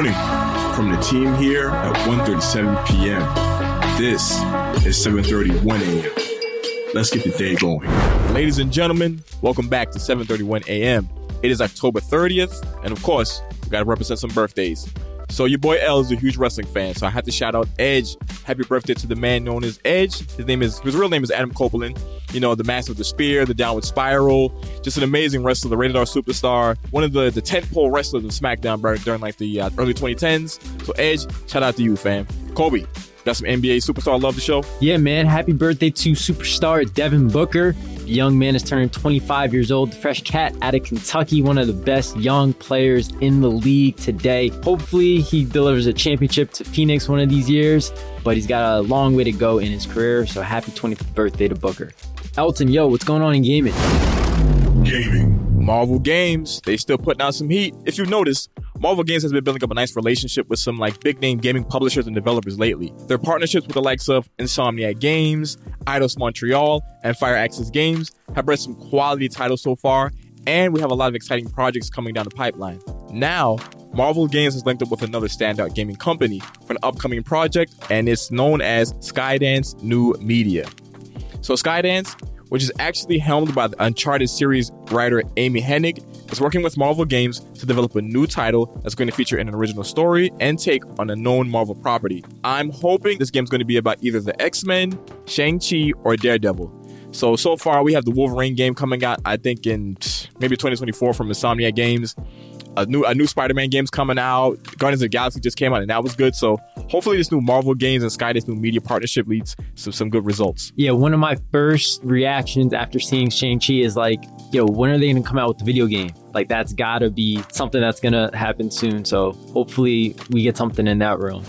morning from the team here at 1.37 p.m. This is 7.31 a.m. Let's get the day going. Ladies and gentlemen, welcome back to 7:31 a.m. It is October 30th, and of course, we got to represent some birthdays. So your boy L is a huge wrestling fan, so I had to shout out Edge. Happy birthday to the man known as Edge. His name is his real name is Adam Copeland. You know, the master of the spear, the downward spiral, just an amazing wrestler, the rated R superstar, one of the the tentpole wrestlers of SmackDown during like the uh, early 2010s. So Edge, shout out to you, fam. Kobe, got some NBA superstar love the show. Yeah, man. Happy birthday to superstar Devin Booker. The young man is turning 25 years old. The fresh cat out of Kentucky, one of the best young players in the league today. Hopefully, he delivers a championship to Phoenix one of these years, but he's got a long way to go in his career. So happy 25th birthday to Booker. Elton, yo, what's going on in gaming? Gaming. Marvel Games, they still putting out some heat. If you notice, Marvel Games has been building up a nice relationship with some like big name gaming publishers and developers lately. Their partnerships with the likes of Insomniac Games, Eidos Montreal, and Firaxis Games have brought some quality titles so far, and we have a lot of exciting projects coming down the pipeline. Now, Marvel Games has linked up with another standout gaming company for an upcoming project, and it's known as Skydance New Media. So Skydance, which is actually helmed by the Uncharted series writer Amy Hennig, is working with Marvel Games to develop a new title that's going to feature an original story and take on a known Marvel property. I'm hoping this game's going to be about either the X-Men, Shang-Chi, or Daredevil. So so far we have the Wolverine game coming out I think in maybe 2024 from Insomniac Games a new a new Spider-Man game's coming out. Guardians of the Galaxy just came out and that was good. So hopefully this new Marvel games and Skydance new media partnership leads to some good results. Yeah, one of my first reactions after seeing Shang-Chi is like, yo, when are they gonna come out with the video game? Like that's gotta be something that's gonna happen soon. So hopefully we get something in that realm.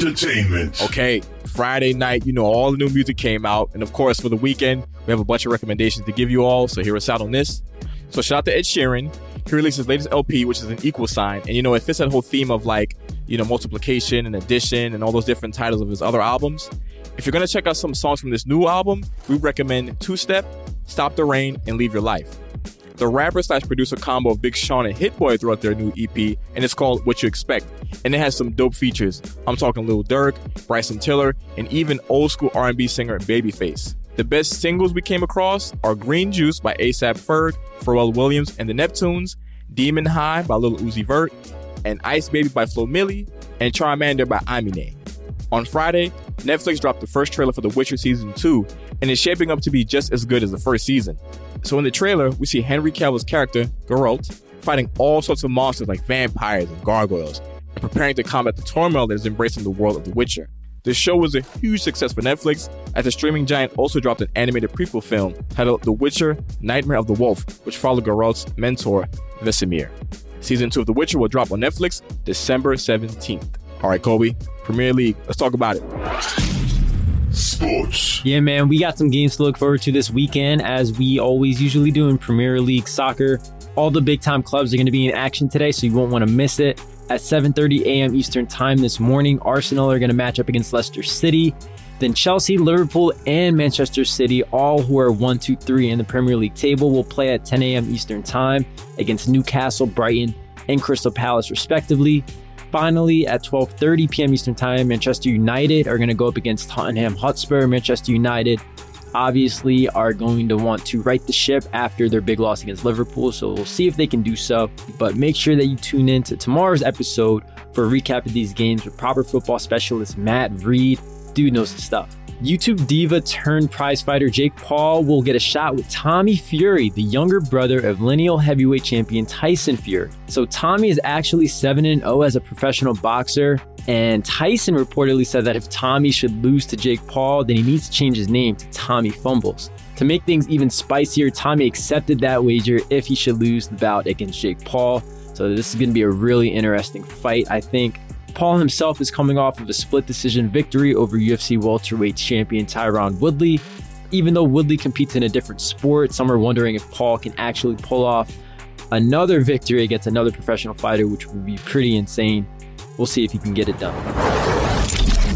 Entertainment. Okay, Friday night, you know, all the new music came out. And of course, for the weekend, we have a bunch of recommendations to give you all. So hear us out on this. So shout out to Ed Sheeran. He released his latest LP, which is an equal sign. And you know, it fits that whole theme of like, you know, multiplication and addition and all those different titles of his other albums. If you're gonna check out some songs from this new album, we recommend Two Step, Stop the Rain, and Leave Your Life. The rapper slash producer combo of Big Sean and Hit Boy throughout their new EP, and it's called What You Expect. And it has some dope features. I'm talking Lil Durk, Bryson Tiller, and even old school R&B singer Babyface. The best singles we came across are Green Juice by ASAP Ferg, Pharrell Williams and the Neptunes, Demon High by Lil Uzi Vert, and Ice Baby by Flo Milli, and Charmander by Amine. On Friday, Netflix dropped the first trailer for The Witcher Season 2, and it's shaping up to be just as good as the first season. So in the trailer, we see Henry Cavill's character, Geralt, fighting all sorts of monsters like vampires and gargoyles, and preparing to combat the turmoil that is embracing the world of The Witcher. The show was a huge success for Netflix, as the streaming giant also dropped an animated prequel film titled The Witcher Nightmare of the Wolf, which followed Geralt's mentor, Vesemir. Season 2 of The Witcher will drop on Netflix December 17th. All right, Kobe, Premier League, let's talk about it. Sports. Yeah, man, we got some games to look forward to this weekend, as we always usually do in Premier League soccer. All the big time clubs are going to be in action today, so you won't want to miss it at 7:30 a.m. Eastern Time this morning. Arsenal are going to match up against Leicester City. Then Chelsea, Liverpool, and Manchester City, all who are 1, 2, 3 in the Premier League table, will play at 10 a.m. Eastern Time against Newcastle, Brighton, and Crystal Palace, respectively. Finally, at 12:30 p.m. Eastern Time, Manchester United are going to go up against Tottenham Hotspur. Manchester United obviously are going to want to right the ship after their big loss against Liverpool. So we'll see if they can do so. But make sure that you tune in to tomorrow's episode for a recap of these games with proper football specialist Matt Reed. Dude knows his stuff. YouTube diva turned prize fighter Jake Paul will get a shot with Tommy Fury, the younger brother of lineal heavyweight champion Tyson Fury. So Tommy is actually 7 0 as a professional boxer, and Tyson reportedly said that if Tommy should lose to Jake Paul, then he needs to change his name to Tommy Fumbles. To make things even spicier, Tommy accepted that wager if he should lose the bout against Jake Paul. So this is going to be a really interesting fight, I think. Paul himself is coming off of a split decision victory over UFC welterweight champion Tyron Woodley. Even though Woodley competes in a different sport, some are wondering if Paul can actually pull off another victory against another professional fighter, which would be pretty insane. We'll see if he can get it done.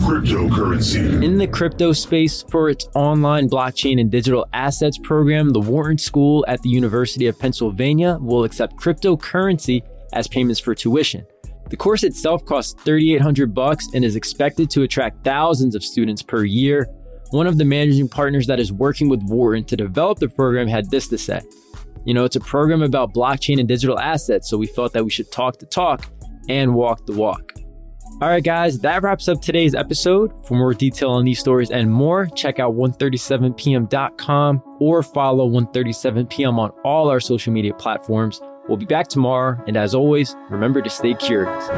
Cryptocurrency. In the crypto space, for its online blockchain and digital assets program, the Wharton School at the University of Pennsylvania will accept cryptocurrency as payments for tuition. The course itself costs 3800 bucks and is expected to attract thousands of students per year. One of the managing partners that is working with Wharton to develop the program had this to say. You know, it's a program about blockchain and digital assets, so we felt that we should talk the talk and walk the walk. All right, guys, that wraps up today's episode. For more detail on these stories and more, check out 137pm.com or follow 137pm on all our social media platforms. We'll be back tomorrow, and as always, remember to stay curious.